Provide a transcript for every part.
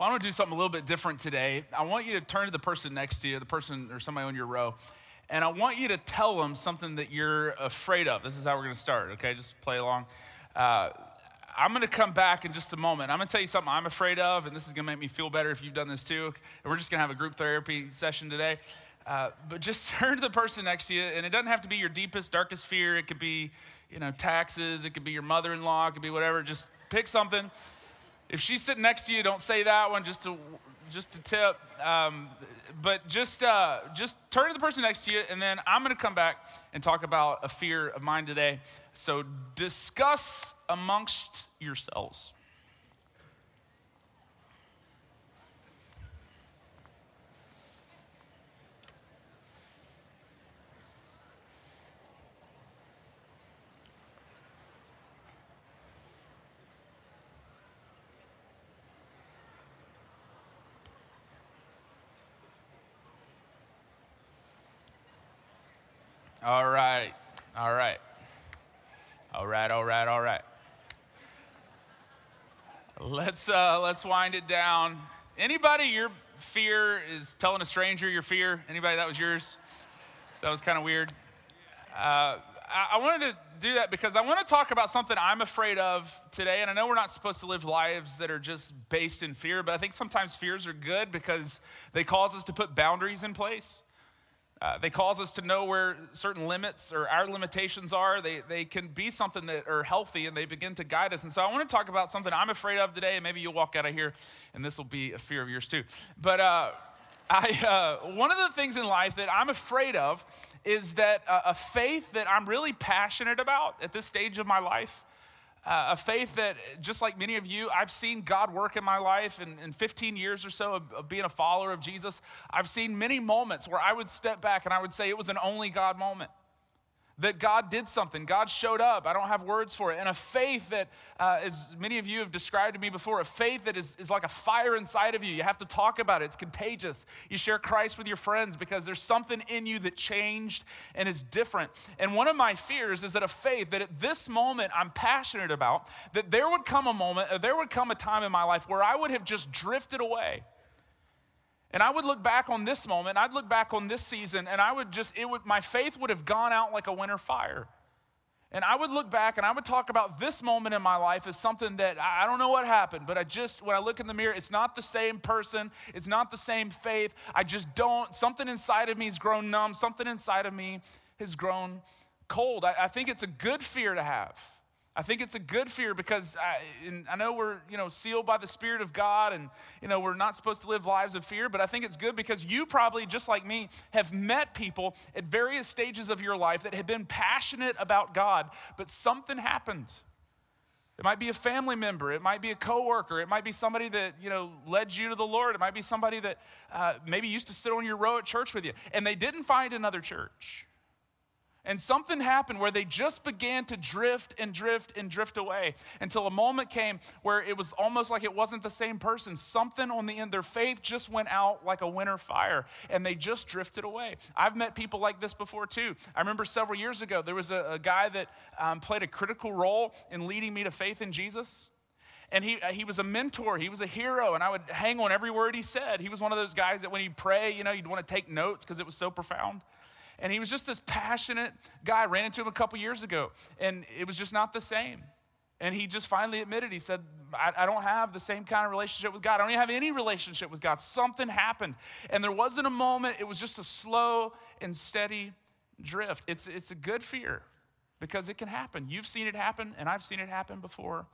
Well, I want to do something a little bit different today. I want you to turn to the person next to you, the person or somebody on your row, and I want you to tell them something that you're afraid of. This is how we're going to start, okay? Just play along. Uh, I'm going to come back in just a moment. I'm going to tell you something I'm afraid of, and this is going to make me feel better if you've done this too. And we're just going to have a group therapy session today. Uh, but just turn to the person next to you, and it doesn't have to be your deepest, darkest fear. It could be, you know, taxes. It could be your mother-in-law. It could be whatever. Just pick something if she's sitting next to you, don't say that one just to just to tip. Um, but just uh, just turn to the person next to you, and then I'm going to come back and talk about a fear of mine today. So discuss amongst yourselves. All right. All right. All right, all right, all right. Let's uh let's wind it down. Anybody your fear is telling a stranger your fear? Anybody that was yours? So that was kind of weird. Uh, I, I wanted to do that because I want to talk about something I'm afraid of today. And I know we're not supposed to live lives that are just based in fear, but I think sometimes fears are good because they cause us to put boundaries in place. Uh, they cause us to know where certain limits or our limitations are. They, they can be something that are healthy and they begin to guide us. And so I want to talk about something I'm afraid of today. And maybe you'll walk out of here and this will be a fear of yours too. But uh, I, uh, one of the things in life that I'm afraid of is that uh, a faith that I'm really passionate about at this stage of my life uh, a faith that, just like many of you, I've seen God work in my life. In, in 15 years or so of, of being a follower of Jesus, I've seen many moments where I would step back and I would say it was an only God moment that God did something. God showed up. I don't have words for it. And a faith that, uh, as many of you have described to me before, a faith that is, is like a fire inside of you. You have to talk about it, it's contagious. You share Christ with your friends because there's something in you that changed and is different. And one of my fears is that a faith that at this moment I'm passionate about, that there would come a moment, there would come a time in my life where I would have just drifted away and I would look back on this moment, I'd look back on this season, and I would just, it would, my faith would have gone out like a winter fire. And I would look back and I would talk about this moment in my life as something that I don't know what happened, but I just, when I look in the mirror, it's not the same person, it's not the same faith. I just don't, something inside of me has grown numb, something inside of me has grown cold. I, I think it's a good fear to have. I think it's a good fear because I, I, know we're, you know, sealed by the Spirit of God and, you know, we're not supposed to live lives of fear, but I think it's good because you probably, just like me, have met people at various stages of your life that have been passionate about God, but something happened. It might be a family member. It might be a coworker. It might be somebody that, you know, led you to the Lord. It might be somebody that uh, maybe used to sit on your row at church with you and they didn't find another church. And something happened where they just began to drift and drift and drift away until a moment came where it was almost like it wasn't the same person. Something on the end, their faith just went out like a winter fire and they just drifted away. I've met people like this before too. I remember several years ago, there was a, a guy that um, played a critical role in leading me to faith in Jesus. And he, he was a mentor, he was a hero, and I would hang on every word he said. He was one of those guys that when he'd pray, you know, you'd want to take notes because it was so profound. And he was just this passionate guy. I ran into him a couple years ago, and it was just not the same. And he just finally admitted, he said, I, I, don't have the same kind of relationship with God. I don't even have any relationship with God. Something happened. And there wasn't a moment, it was just a slow and steady drift. It's, it's a good fear because it can happen. You've seen it happen, and I've seen it happen before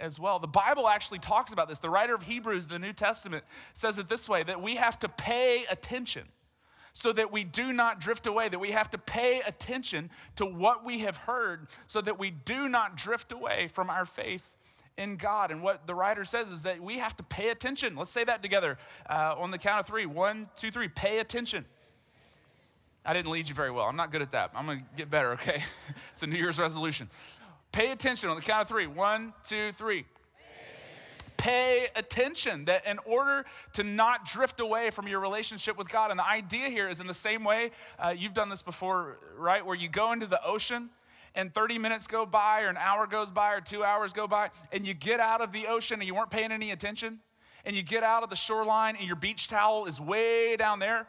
as well. The Bible actually talks about this. The writer of Hebrews, the New Testament, says it this way that we have to pay attention so that we do not drift away, that we have to pay attention to what we have heard so that we do not drift away from our faith in God. And what the writer says is that we have to pay attention. Let's say that together uh, on the count of three: one, two, three. Pay attention. I didn't lead you very well. I'm not good at that. I'm going to get better, okay? it's a New Year's resolution. Pay attention on the count of three: one, two, three pay attention. That in order to not drift away from your relationship with God, and the idea here is in the same way, uh, you've done this before, right? Where you go into the ocean and 30 minutes go by, or an hour goes by, or two hours go by, and you get out of the ocean and you weren't paying any attention and you get out of the shoreline and your beach towel is way down there.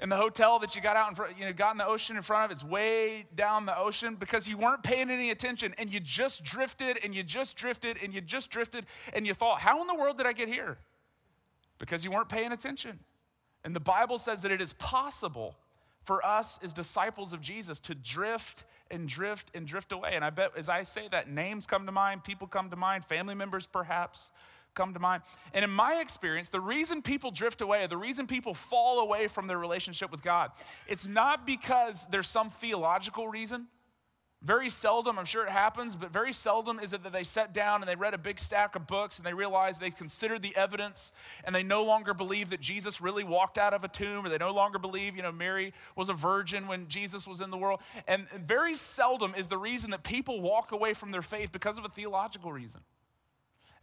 And the hotel that you got out in front, you know, got in the ocean in front of, it's way down the ocean because you weren't paying any attention and you just drifted and you just drifted and you just drifted and you thought, how in the world did I get here? Because you weren't paying attention. And the Bible says that it is possible for us as disciples of Jesus to drift and drift and drift away. And I bet as I say that, names come to mind, people come to mind, family members perhaps come to mind. And in my experience, the reason people drift away, the reason people fall away from their relationship with God, it's not because there's some theological reason. Very seldom, I'm sure it happens, but very seldom is it that they sat down and they read a big stack of books and they realized they considered the evidence and they no longer believe that Jesus really walked out of a tomb or they no longer believe, you know, Mary was a virgin when Jesus was in the world. And very seldom is the reason that people walk away from their faith because of a theological reason.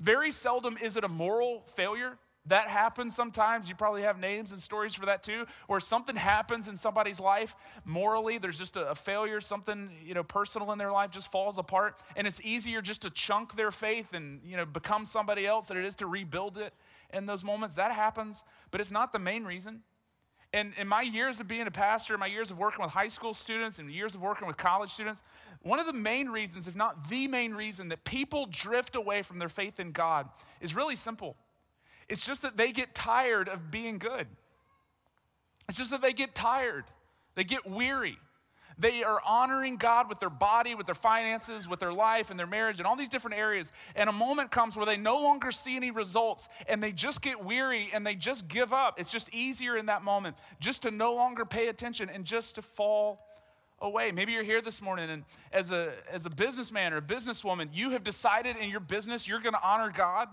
Very seldom is it a moral failure. That happens sometimes. You probably have names and stories for that too, where something happens in somebody's life morally. There's just a, a, failure, something you know personal in their life just falls apart, and it's easier just to chunk their faith and you know become somebody else than it is to rebuild it in those moments. That happens, but it's not the main reason. And in my years of being a pastor, my years of working with high school students, and years of working with college students, one of the main reasons, if not the main reason, that people drift away from their faith in God is really simple. It's just that they get tired of being good. It's just that they get tired, they get weary. They are honoring God with their body, with their finances, with their life and their marriage, and all these different areas. And a moment comes where they no longer see any results and they just get weary and they just give up. It's just easier in that moment just to no longer pay attention and just to fall away. Maybe you're here this morning and as a, as a businessman or a businesswoman, you have decided in your business you're going to honor God.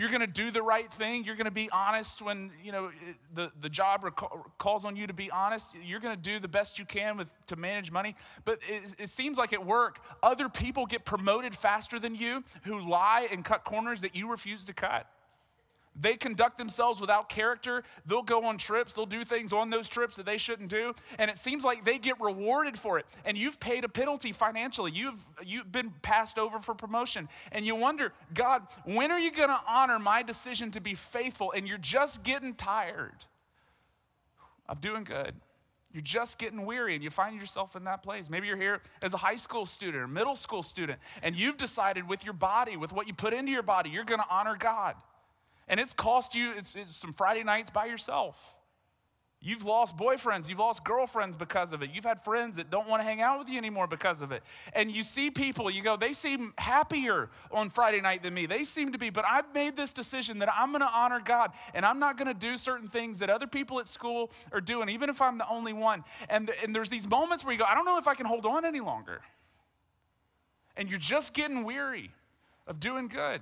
You're going to do the right thing. You're going to be honest when, you know, the, the job calls on you to be honest. You're going to do the best you can with, to manage money. But it, it seems like at work, other people get promoted faster than you who lie and cut corners that you refuse to cut. They conduct themselves without character. They'll go on trips. They'll do things on those trips that they shouldn't do. And it seems like they get rewarded for it. And you've paid a penalty financially. You've, you've been passed over for promotion. And you wonder, God, when are you going to honor my decision to be faithful? And you're just getting tired of doing good. You're just getting weary and you find yourself in that place. Maybe you're here as a high school student or middle school student, and you've decided with your body, with what you put into your body, you're going to honor God. And it's cost you it's, it's some Friday nights by yourself. You've lost boyfriends, you've lost girlfriends because of it. You've had friends that don't want to hang out with you anymore because of it. And you see people, you go, they seem happier on Friday night than me. They seem to be, but I've made this decision that I'm going to honor God and I'm not going to do certain things that other people at school are doing, even if I'm the only one. And, and there's these moments where you go, I don't know if I can hold on any longer. And you're just getting weary of doing good.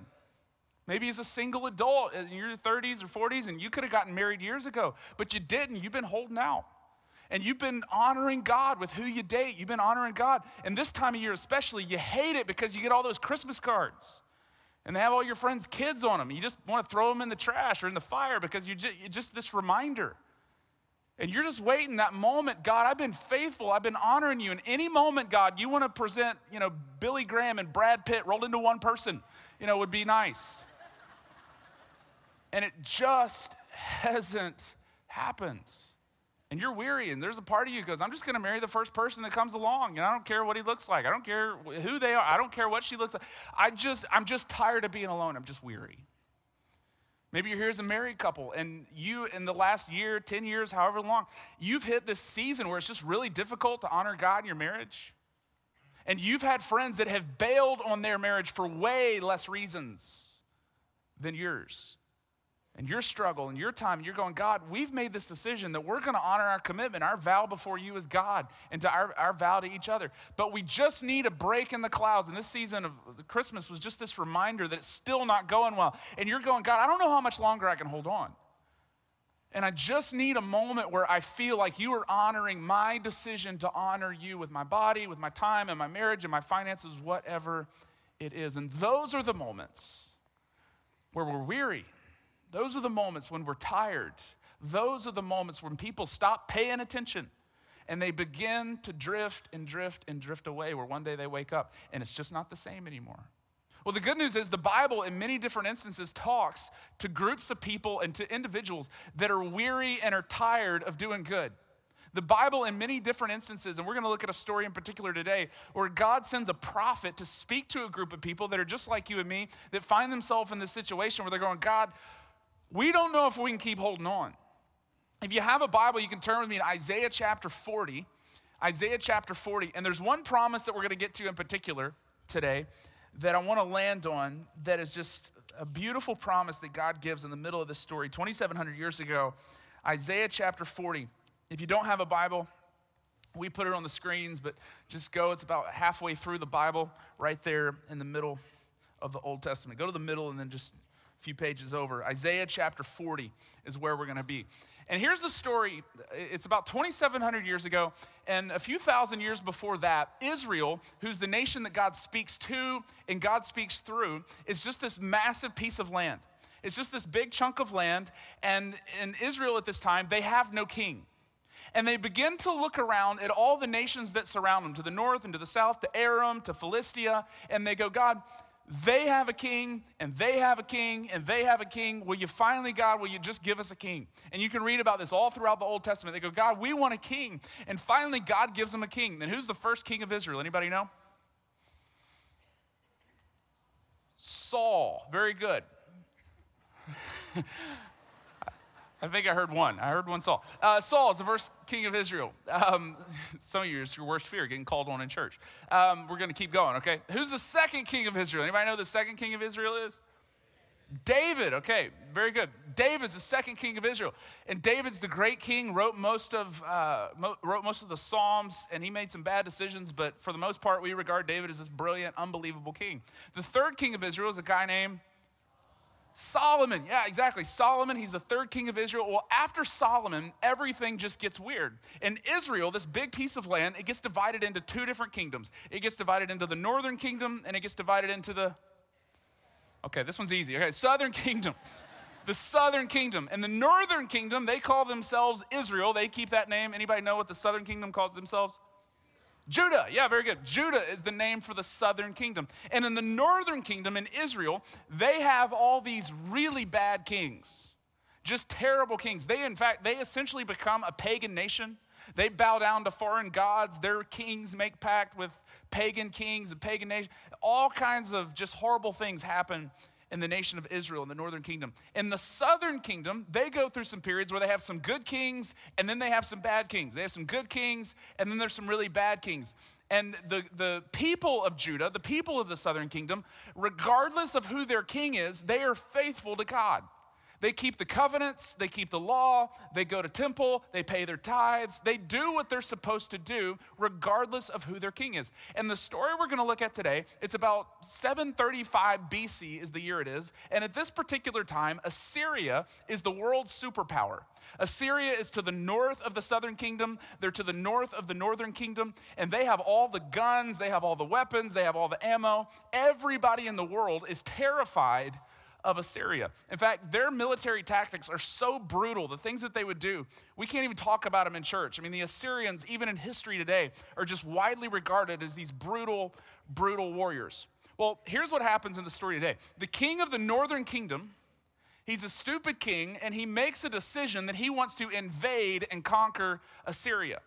Maybe as a single adult in your 30s or 40s, and you could have gotten married years ago, but you didn't. You've been holding out. And you've been honoring God with who you date. You've been honoring God. And this time of year, especially, you hate it because you get all those Christmas cards and they have all your friends' kids on them. You just want to throw them in the trash or in the fire because you're just, you're just this reminder. And you're just waiting that moment, God, I've been faithful. I've been honoring you. In any moment, God, you want to present, you know, Billy Graham and Brad Pitt rolled into one person, you know, would be nice. And it just hasn't happened. And you're weary, and there's a part of you goes, I'm just gonna marry the first person that comes along, and I don't care what he looks like. I don't care who they are. I don't care what she looks like. I just, I'm just tired of being alone. I'm just weary. Maybe you're here as a married couple, and you, in the last year, 10 years, however long, you've hit this season where it's just really difficult to honor God in your marriage. And you've had friends that have bailed on their marriage for way less reasons than yours and your struggle and your time, you're going, God, we've made this decision that we're going to honor our commitment, our vow before you as God, and to our, our vow to each other. But we just need a break in the clouds. And this season of Christmas was just this reminder that it's still not going well. And you're going, God, I don't know how much longer I can hold on. And I just need a moment where I feel like you are honoring my decision to honor you with my body, with my time, and my marriage, and my finances, whatever it is. And those are the moments where we're weary those are the moments when we're tired. Those are the moments when people stop paying attention and they begin to drift and drift and drift away, where one day they wake up and it's just not the same anymore. Well, the good news is the Bible, in many different instances, talks to groups of people and to individuals that are weary and are tired of doing good. The Bible, in many different instances, and we're going to look at a story in particular today, where God sends a prophet to speak to a group of people that are just like you and me, that find themselves in this situation where they're going, God, we don't know if we can keep holding on. If you have a Bible, you can turn with me to Isaiah chapter 40. Isaiah chapter 40. And there's one promise that we're going to get to in particular today that I want to land on that is just a beautiful promise that God gives in the middle of this story. 2,700 years ago, Isaiah chapter 40. If you don't have a Bible, we put it on the screens, but just go. It's about halfway through the Bible, right there in the middle of the Old Testament. Go to the middle and then just a few pages over. Isaiah chapter 40 is where we're going to be. And here's the story it's about 2,700 years ago, and a few thousand years before that, Israel, who's the nation that God speaks to and God speaks through, is just this massive piece of land. It's just this big chunk of land, and in Israel at this time, they have no king. And they begin to look around at all the nations that surround them, to the north and to the south, to Aram, to Philistia, and they go, God, they have a king, and they have a king, and they have a king. Will you finally, God, will you just give us a king? And you can read about this all throughout the Old Testament. They go, God, we want a king. And finally, God gives them a king. And who's the first king of Israel? Anybody know? Saul. Very good. I think I heard one. I heard one Saul. Uh, Saul is the first king of Israel. Um, some of you, it's your worst fear, getting called on in church. Um, we're going to keep going, okay? Who's the second king of Israel? Anybody know the second king of Israel is? David, okay, very good. David's the second king of Israel, and David's the great king. wrote most of uh, mo- wrote most of the Psalms, and he made some bad decisions, but for the most part, we regard David as this brilliant, unbelievable king. The third king of Israel is a guy named Solomon, yeah, exactly. Solomon, he's the third king of Israel. Well, after Solomon, everything just gets weird. In Israel, this big piece of land, it gets divided into two different kingdoms. It gets divided into the northern kingdom and it gets divided into the. Okay, this one's easy. Okay, southern kingdom. The southern kingdom. And the northern kingdom, they call themselves Israel. They keep that name. Anybody know what the southern kingdom calls themselves? Judah, yeah, very good. Judah is the name for the southern kingdom. And in the northern kingdom, in Israel, they have all these really bad kings, just terrible kings. They, in fact, they essentially become a pagan nation. They bow down to foreign gods. Their kings make pact with pagan kings and pagan nations. All kinds of just horrible things happen in the nation of Israel in the northern kingdom. In the southern kingdom, they go through some periods where they have some good kings and then they have some bad kings. They have some good kings and then there's some really bad kings. And the, the people of Judah, the people of the southern kingdom, regardless of who their king is, they are faithful to God. They keep the covenants, they keep the law, they go to temple, they pay their tithes, they do what they're supposed to do regardless of who their king is. And the story we're going to look at today, it's about 735 BC is the year it is, and at this particular time, Assyria is the world's superpower. Assyria is to the north of the southern kingdom, they're to the north of the northern kingdom, and they have all the guns, they have all the weapons, they have all the ammo. Everybody in the world is terrified of Assyria. In fact, their military tactics are so brutal, the things that they would do, we can't even talk about them in church. I mean, the Assyrians, even in history today, are just widely regarded as these brutal, brutal warriors. Well, here's what happens in the story today the king of the northern kingdom. He's a stupid king, and he makes a decision that he wants to invade and conquer Assyria.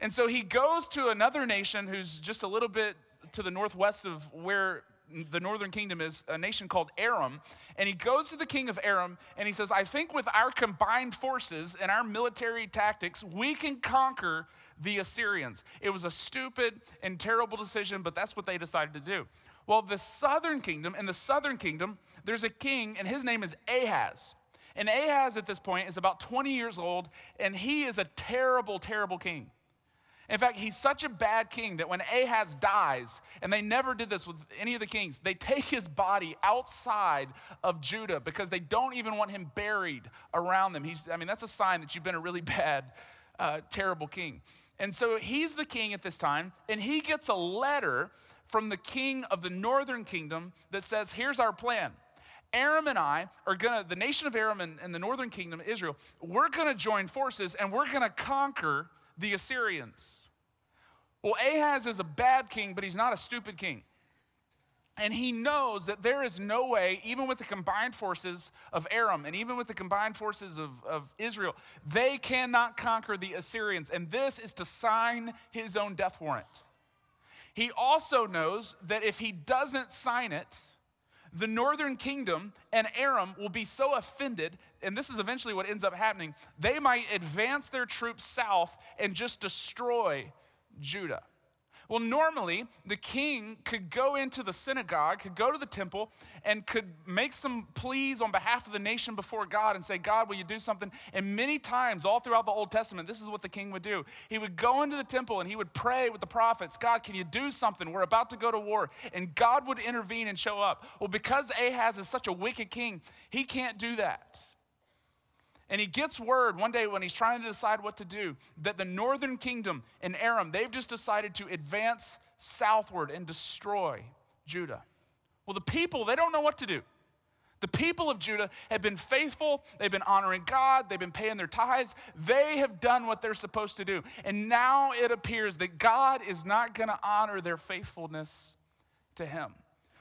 And so he goes to another nation who's just a little bit to the northwest of where the northern kingdom is a nation called Aram. And he goes to the king of Aram and he says, I think with our combined forces and our military tactics, we can conquer the Assyrians. It was a stupid and terrible decision, but that's what they decided to do. Well, the southern kingdom, in the southern kingdom, there's a king, and his name is Ahaz. And Ahaz at this point is about 20 years old, and he is a terrible, terrible king. In fact, he's such a bad king that when Ahaz dies, and they never did this with any of the kings, they take his body outside of Judah because they don't even want him buried around them. He's, I mean, that's a sign that you've been a really bad, uh, terrible king. And so he's the king at this time, and he gets a letter from the king of the northern kingdom that says, Here's our plan. Aram and I are gonna, the nation of Aram and, and the northern kingdom, Israel, we're gonna join forces and we're gonna conquer the Assyrians. Well, Ahaz is a bad king, but he's not a stupid king. And he knows that there is no way, even with the combined forces of Aram and even with the combined forces of, of Israel, they cannot conquer the Assyrians. And this is to sign his own death warrant. He also knows that if he doesn't sign it, the northern kingdom and Aram will be so offended, and this is eventually what ends up happening, they might advance their troops south and just destroy Judah. Well, normally the king could go into the synagogue, could go to the temple, and could make some pleas on behalf of the nation before God and say, God, will you do something? And many times, all throughout the Old Testament, this is what the king would do. He would go into the temple and he would pray with the prophets, God, can you do something? We're about to go to war. And God would intervene and show up. Well, because Ahaz is such a wicked king, he can't do that. And he gets word one day when he's trying to decide what to do that the northern kingdom in Aram, they've just decided to advance southward and destroy Judah. Well, the people, they don't know what to do. The people of Judah have been faithful, they've been honoring God, they've been paying their tithes, they have done what they're supposed to do. And now it appears that God is not going to honor their faithfulness to him.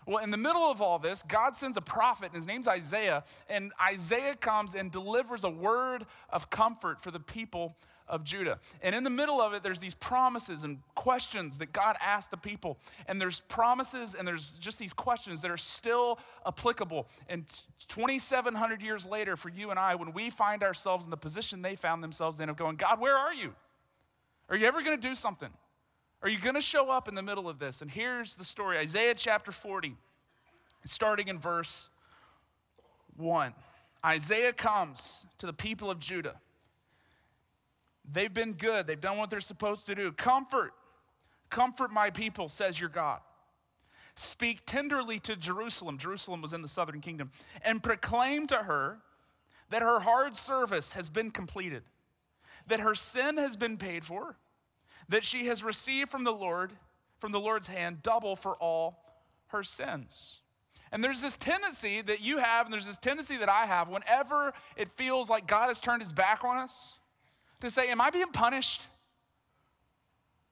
Well, in the middle of all this, God sends a prophet, and his name's Isaiah, and Isaiah comes and delivers a word of comfort for the people of Judah. And in the middle of it, there's these promises and questions that God asked the people. And there's promises and there's just these questions that are still applicable. And 2,700 years later, for you and I, when we find ourselves in the position they found themselves in of going, God, where are you? Are you ever going to do something? Are you going to show up in the middle of this? And here's the story Isaiah chapter 40, starting in verse 1. Isaiah comes to the people of Judah. They've been good, they've done what they're supposed to do. Comfort, comfort my people, says your God. Speak tenderly to Jerusalem. Jerusalem was in the southern kingdom. And proclaim to her that her hard service has been completed, that her sin has been paid for that she has received from the Lord, from the Lord's hand, double for all her sins. And there's this tendency that you have, and there's this tendency that I have, whenever it feels like God has turned his back on us, to say, Am I being punished?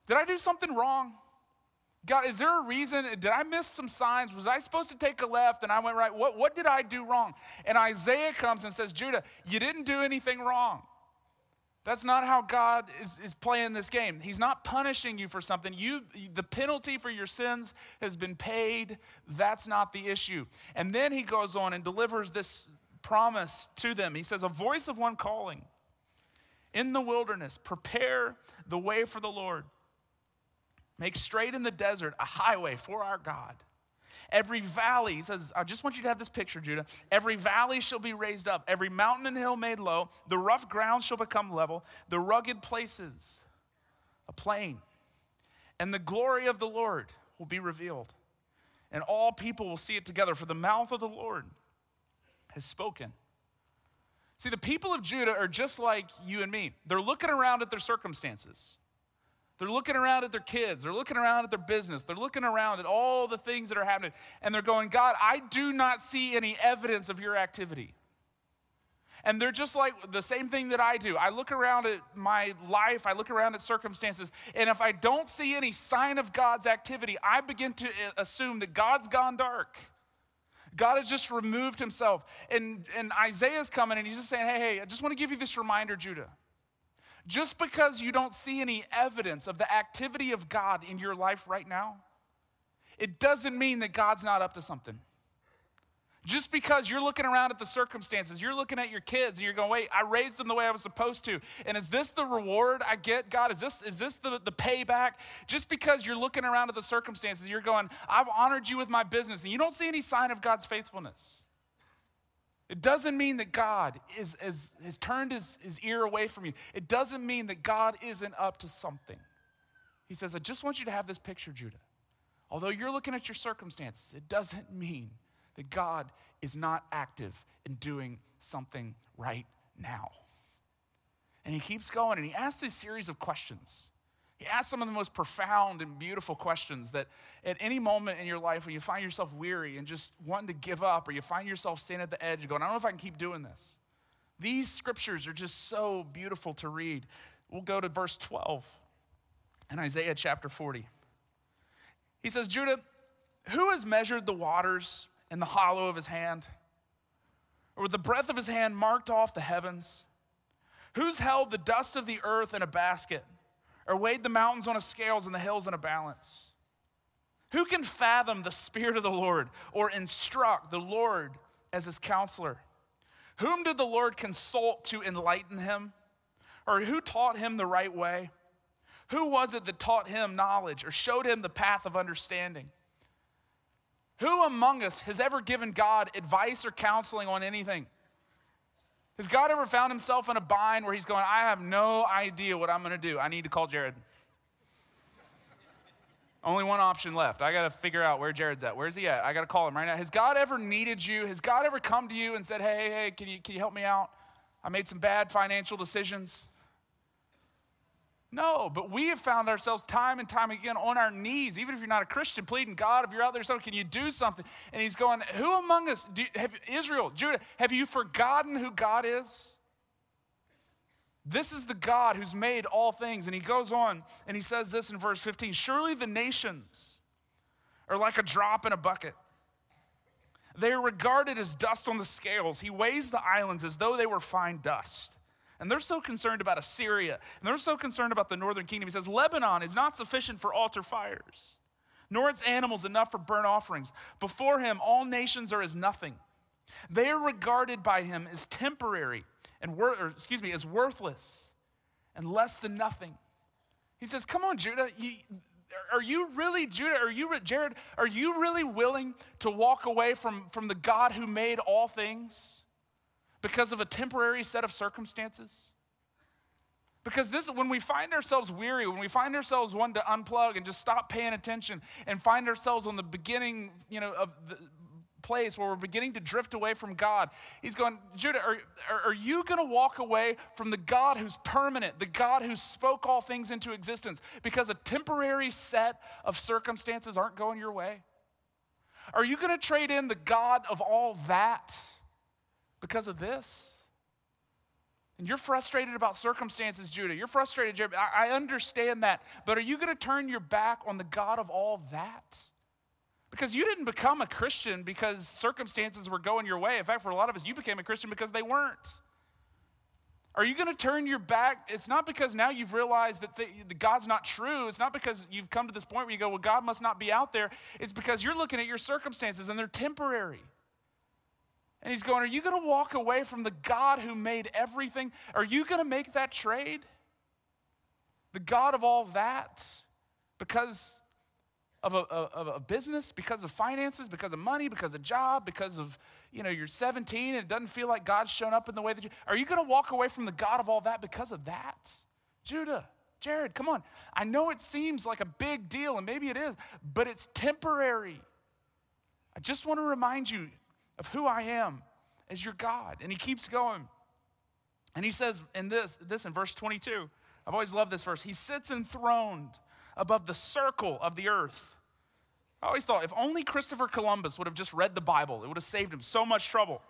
Did I do something wrong? God, is there a reason? Did I miss some signs? Was I supposed to take a left and I went right? What, what did I do wrong? And Isaiah comes and says, Judah, you didn't do anything wrong. That's not how God is, is playing this game. He's not punishing you for something. You, the penalty for your sins has been paid. That's not the issue. And then he goes on and delivers this promise to them. He says, A voice of one calling in the wilderness, prepare the way for the Lord. Make straight in the desert a highway for our God. Every valley, he says, I just want you to have this picture, Judah. Every valley shall be raised up, every mountain and hill made low. The rough ground shall become level, the rugged places a plain. And the glory of the Lord will be revealed. And all people will see it together, for the mouth of the Lord has spoken. See, the people of Judah are just like you and me. They're looking around at their circumstances. They're looking around at their kids. They're looking around at their business. They're looking around at all the things that are happening. And they're going, God, I do not see any evidence of your activity. And they're just like the same thing that I do. I look around at my life, I look around at circumstances, and if I don't see any sign of God's activity, I begin to uh, assume that God's gone dark. God has just removed himself. And, and Isaiah's coming and he's just saying, hey, hey, I just want to give you this reminder, Judah. Just because you don't see any evidence of the activity of God in your life right now, it doesn't mean that God's not up to something. Just because you're looking around at the circumstances, you're looking at your kids and you're going, wait, I raised them the way I was supposed to. And is this the reward I get, God? Is this, is this the, the payback? Just because you're looking around at the circumstances, you're going, I've honored you with my business, and you don't see any sign of God's faithfulness. It doesn't mean that God is, is, has turned his, his ear away from you. It doesn't mean that God isn't up to something. He says, I just want you to have this picture, Judah. Although you're looking at your circumstances, it doesn't mean that God is not active in doing something right now. And he keeps going and he asks this series of questions. He asks some of the most profound and beautiful questions that at any moment in your life when you find yourself weary and just wanting to give up, or you find yourself standing at the edge going, I don't know if I can keep doing this. These scriptures are just so beautiful to read. We'll go to verse 12 in Isaiah chapter 40. He says, Judah, who has measured the waters in the hollow of his hand? Or with the breath of his hand marked off the heavens? Who's held the dust of the earth in a basket? Or weighed the mountains on a scales and the hills in a balance? Who can fathom the Spirit of the Lord or instruct the Lord as his counselor? Whom did the Lord consult to enlighten him? Or who taught him the right way? Who was it that taught him knowledge or showed him the path of understanding? Who among us has ever given God advice or counseling on anything? Has God ever found himself in a bind where he's going, I have no idea what I'm going to do? I need to call Jared. Only one option left. I got to figure out where Jared's at. Where's he at? I got to call him right now. Has God ever needed you? Has God ever come to you and said, Hey, hey, can you, can you help me out? I made some bad financial decisions. No, but we have found ourselves time and time again on our knees, even if you're not a Christian, pleading, God, if you're out there, so can you do something? And he's going, Who among us, do, have, Israel, Judah, have you forgotten who God is? This is the God who's made all things. And he goes on and he says this in verse 15 Surely the nations are like a drop in a bucket. They are regarded as dust on the scales. He weighs the islands as though they were fine dust. And they're so concerned about Assyria, and they're so concerned about the northern kingdom. He says, Lebanon is not sufficient for altar fires, nor its animals enough for burnt offerings. Before him, all nations are as nothing. They are regarded by him as temporary and, wor- or, excuse me, as worthless and less than nothing. He says, Come on, Judah. You, are you really, Judah, are you, Jared, are you really willing to walk away from, from the God who made all things? Because of a temporary set of circumstances? Because this, when we find ourselves weary, when we find ourselves wanting to unplug and just stop paying attention and find ourselves on the beginning, you know, of the place where we're beginning to drift away from God, He's going, Judah, are, are, you going to walk away from the God who's permanent, the God who spoke all things into existence because a temporary set of circumstances aren't going your way? Are you going to trade in the God of all that? Because of this. And you're frustrated about circumstances, Judah. You're frustrated. I, I understand that. But are you going to turn your back on the God of all that? Because you didn't become a Christian because circumstances were going your way. In fact, for a lot of us, you became a Christian because they weren't. Are you going to turn your back? It's not because now you've realized that the, the, God's not true. It's not because you've come to this point where you go, well, God must not be out there. It's because you're looking at your circumstances and they're temporary. And he's going, Are you going to walk away from the God who made everything? Are you going to make that trade? The God of all that? Because of a, of a business, because of finances, because of money, because of job, because of, you know, you're 17 and it doesn't feel like God's shown up in the way that you, are you going to walk away from the God of all that because of that? Judah, Jared, come on. I know it seems like a big deal and maybe it is, but it's temporary. I just want to remind you of who I am as your God. And he keeps going. And he says in this, this in verse 22, I've always loved this verse. He sits enthroned above the circle of the earth. I always thought if only Christopher Columbus would have just read the Bible, it would have saved him so much trouble.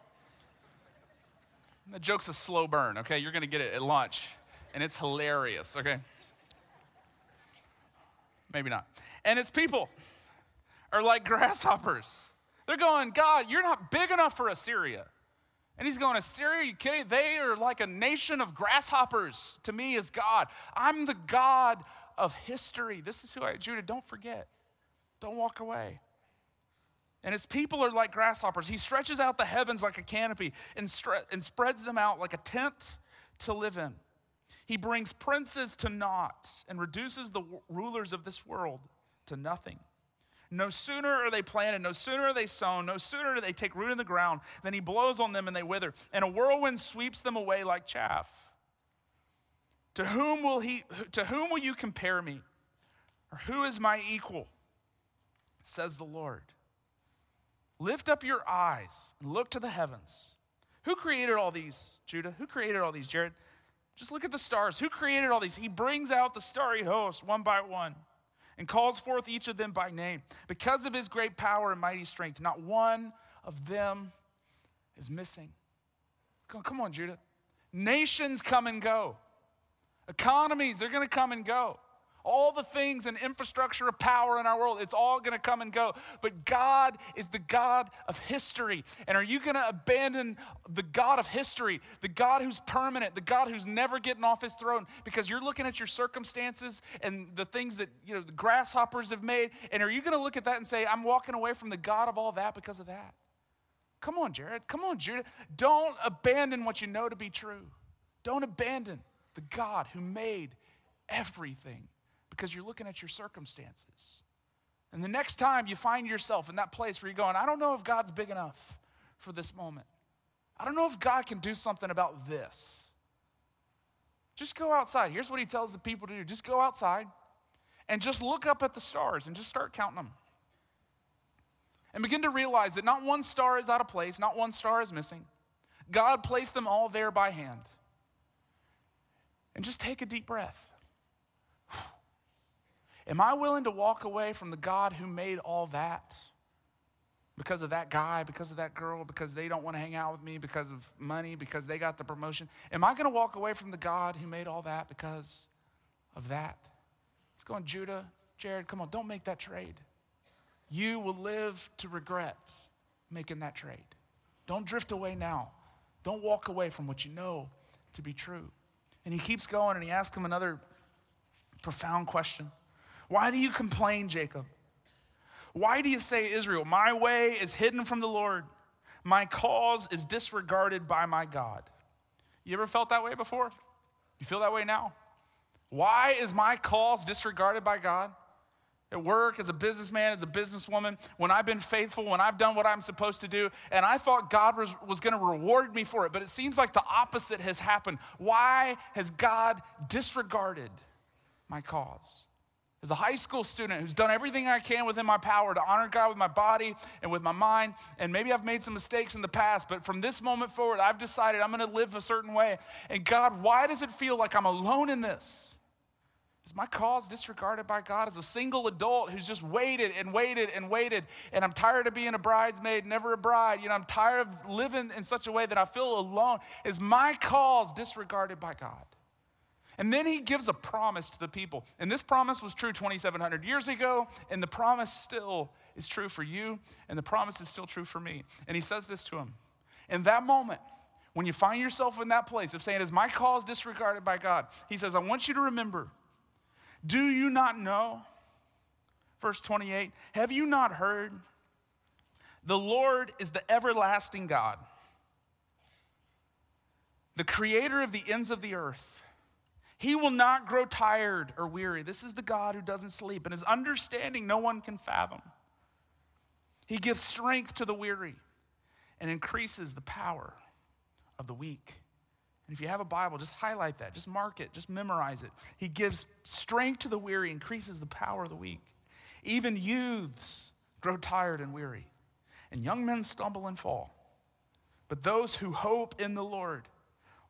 The joke's a slow burn, okay? You're gonna get it at lunch, and it's hilarious, okay? Maybe not. And its people are like grasshoppers they're going, God, you're not big enough for Assyria. And he's going, Assyria, you kidding? They are like a nation of grasshoppers to me as God. I'm the God of history. This is who I, Judah, don't forget. Don't walk away. And his people are like grasshoppers. He stretches out the heavens like a canopy and, stre- and spreads them out like a tent to live in. He brings princes to naught and reduces the w- rulers of this world to nothing. No sooner are they planted, no sooner are they sown, no sooner do they take root in the ground than he blows on them and they wither, and a whirlwind sweeps them away like chaff. To whom will he to whom will you compare me? Or who is my equal? Says the Lord. Lift up your eyes and look to the heavens. Who created all these, Judah? Who created all these, Jared? Just look at the stars. Who created all these? He brings out the starry host one by one and calls forth each of them by name. Because of his great power and mighty strength, not one of them is missing. Come on, Judah. Nations come and go. Economies, they're going to come and go. All the things and infrastructure of power in our world, it's all going to come and go. But God is the God of history. And are you going to abandon the God of history, the God who's permanent, the God who's never getting off his throne because you're looking at your circumstances and the things that, you know, the grasshoppers have made? And are you going to look at that and say, I'm walking away from the God of all that because of that? Come on, Jared. Come on, Judah. Don't abandon what you know to be true. Don't abandon the God who made everything because you're looking at your circumstances. And the next time you find yourself in that place where you're going, I don't know if God's big enough for this moment. I don't know if God can do something about this. Just go outside. Here's what he tells the people to do just go outside and just look up at the stars and just start counting them. And begin to realize that not one star is out of place, not one star is missing. God placed them all there by hand. And just take a deep breath. Am I willing to walk away from the God who made all that? Because of that guy, because of that girl, because they don't want to hang out with me, because of money, because they got the promotion? Am I going to walk away from the God who made all that because of that? Let's go on, Judah, Jared, come on, don't make that trade. You will live to regret making that trade. Don't drift away now. Don't walk away from what you know to be true. And he keeps going and he asks him another profound question. Why do you complain, Jacob? Why do you say, Israel, my way is hidden from the Lord? My cause is disregarded by my God. You ever felt that way before? You feel that way now? Why is my cause disregarded by God? At work, as a businessman, as a businesswoman, when I've been faithful, when I've done what I'm supposed to do, and I thought God was, was going to reward me for it, but it seems like the opposite has happened. Why has God disregarded my cause? As a high school student who's done everything I can within my power to honor God with my body and with my mind, and maybe I've made some mistakes in the past, but from this moment forward, I've decided I'm gonna live a certain way. And God, why does it feel like I'm alone in this? Is my cause disregarded by God as a single adult who's just waited and waited and waited, and I'm tired of being a bridesmaid, never a bride? You know, I'm tired of living in such a way that I feel alone. Is my cause disregarded by God? And then he gives a promise to the people. And this promise was true 2,700 years ago, and the promise still is true for you, and the promise is still true for me. And he says this to him In that moment, when you find yourself in that place of saying, Is my cause disregarded by God? He says, I want you to remember, do you not know? Verse 28 Have you not heard? The Lord is the everlasting God, the creator of the ends of the earth. He will not grow tired or weary. This is the God who doesn't sleep, and his understanding no one can fathom. He gives strength to the weary and increases the power of the weak. And if you have a Bible, just highlight that, just mark it, just memorize it. He gives strength to the weary, increases the power of the weak. Even youths grow tired and weary, and young men stumble and fall. But those who hope in the Lord,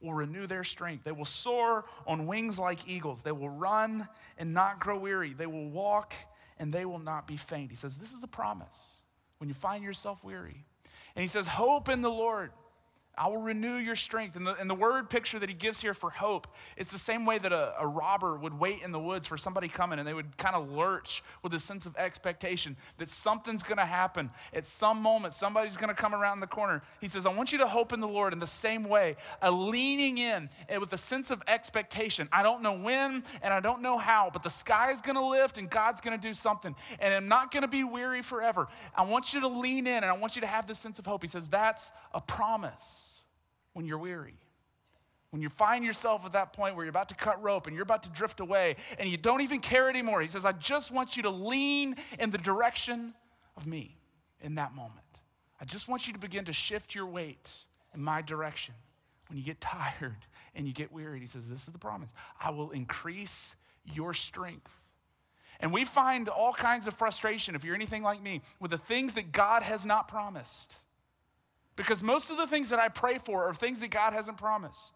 will renew their strength. They will soar on wings like eagles. They will run and not grow weary. They will walk and they will not be faint. He says, This is a promise when you find yourself weary. And he says, Hope in the Lord. I will renew your strength. And the, and the word picture that he gives here for hope, it's the same way that a, a robber would wait in the woods for somebody coming and they would kind of lurch with a sense of expectation that something's going to happen. At some moment, somebody's going to come around the corner. He says, I want you to hope in the Lord in the same way, a leaning in with a sense of expectation. I don't know when and I don't know how, but the sky is going to lift and God's going to do something. And I'm not going to be weary forever. I want you to lean in and I want you to have this sense of hope. He says, That's a promise when you're weary. When you find yourself at that point where you're about to cut rope and you're about to drift away and you don't even care anymore, he says, I just want you to lean in the direction of me in that moment. I just want you to begin to shift your weight in my direction. When you get tired and you get wearied, he says, This is the promise. I will increase your strength. And we find all kinds of frustration, if you're anything like me, with the things that God has not promised. Because most of the things that I pray for are things that God hasn't promised.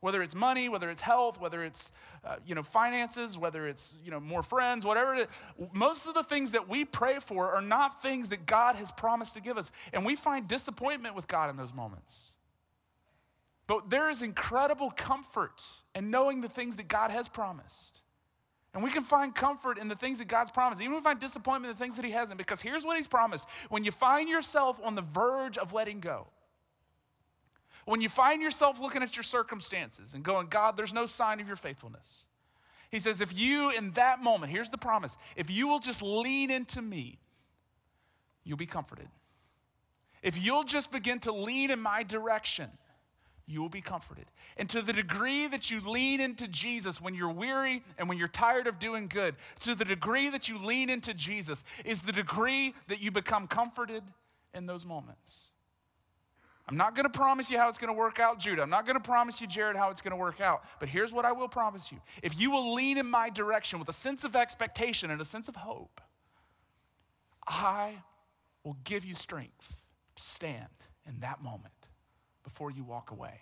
Whether it's money, whether it's health, whether it's uh, you know finances, whether it's you know more friends, whatever it is, most of the things that we pray for are not things that God has promised to give us, and we find disappointment with God in those moments. But there is incredible comfort in knowing the things that God has promised. And we can find comfort in the things that God's promised, even we find disappointment in the things that He hasn't, because here's what He's promised. When you find yourself on the verge of letting go, when you find yourself looking at your circumstances and going, God, there's no sign of your faithfulness, He says, if you in that moment, here's the promise, if you will just lean into me, you'll be comforted. If you'll just begin to lean in my direction, you will be comforted. And to the degree that you lean into Jesus when you're weary and when you're tired of doing good, to the degree that you lean into Jesus is the degree that you become comforted in those moments. I'm not going to promise you how it's going to work out, Judah. I'm not going to promise you, Jared, how it's going to work out. But here's what I will promise you if you will lean in my direction with a sense of expectation and a sense of hope, I will give you strength to stand in that moment before you walk away.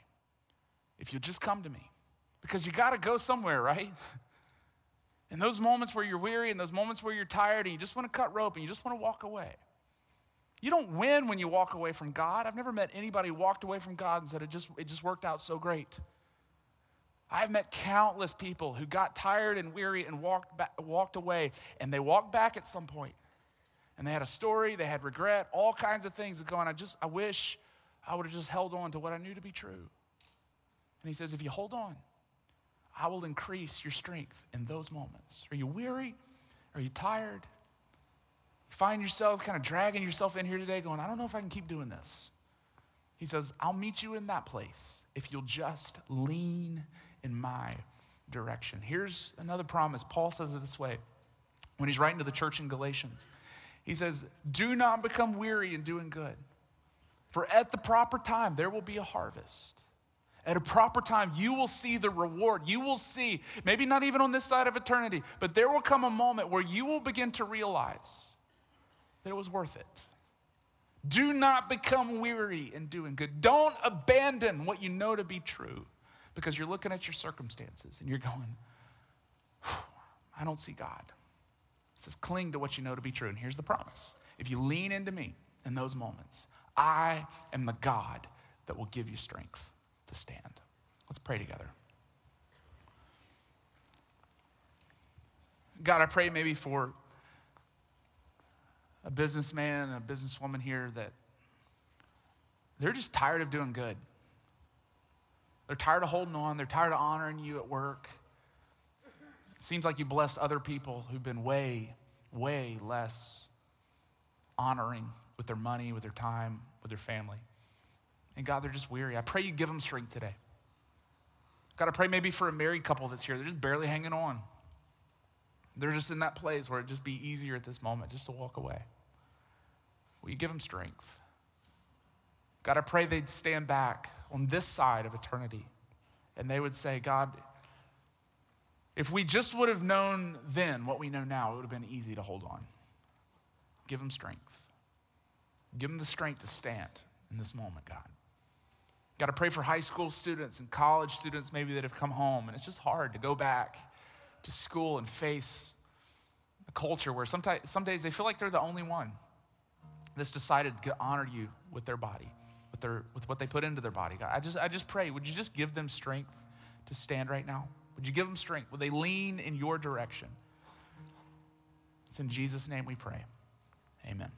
If you just come to me, because you got to go somewhere, right? In those moments where you're weary, in those moments where you're tired, and you just want to cut rope and you just want to walk away. You don't win when you walk away from God. I've never met anybody who walked away from God and said it just, it just worked out so great. I've met countless people who got tired and weary and walked, back, walked away, and they walked back at some point. And they had a story, they had regret, all kinds of things going, I just, I wish I would have just held on to what I knew to be true. And he says, if you hold on, I will increase your strength in those moments. Are you weary? Are you tired? You find yourself kind of dragging yourself in here today, going, I don't know if I can keep doing this. He says, I'll meet you in that place if you'll just lean in my direction. Here's another promise. Paul says it this way when he's writing to the church in Galatians. He says, Do not become weary in doing good, for at the proper time there will be a harvest. At a proper time, you will see the reward. You will see, maybe not even on this side of eternity, but there will come a moment where you will begin to realize that it was worth it. Do not become weary in doing good. Don't abandon what you know to be true because you're looking at your circumstances and you're going, I don't see God. It says, cling to what you know to be true. And here's the promise if you lean into me in those moments, I am the God that will give you strength to stand. Let's pray together. God, I pray maybe for a businessman, a businesswoman here that they're just tired of doing good. They're tired of holding on. They're tired of honoring you at work. It seems like you blessed other people who've been way, way less honoring with their money, with their time, with their family. And God, they're just weary. I pray you give them strength today. God, I pray maybe for a married couple that's here. They're just barely hanging on. They're just in that place where it'd just be easier at this moment just to walk away. Will you give them strength? God, I pray they'd stand back on this side of eternity and they would say, God, if we just would have known then what we know now, it would have been easy to hold on. Give them strength. Give them the strength to stand in this moment, God. Got to pray for high school students and college students maybe that have come home, and it's just hard to go back to school and face a culture where sometimes, some days they feel like they're the only one that's decided to honor you with their body, with, their, with what they put into their body. God, I just, I just pray, would you just give them strength to stand right now? Would you give them strength? Would they lean in your direction? It's in Jesus' name we pray. Amen.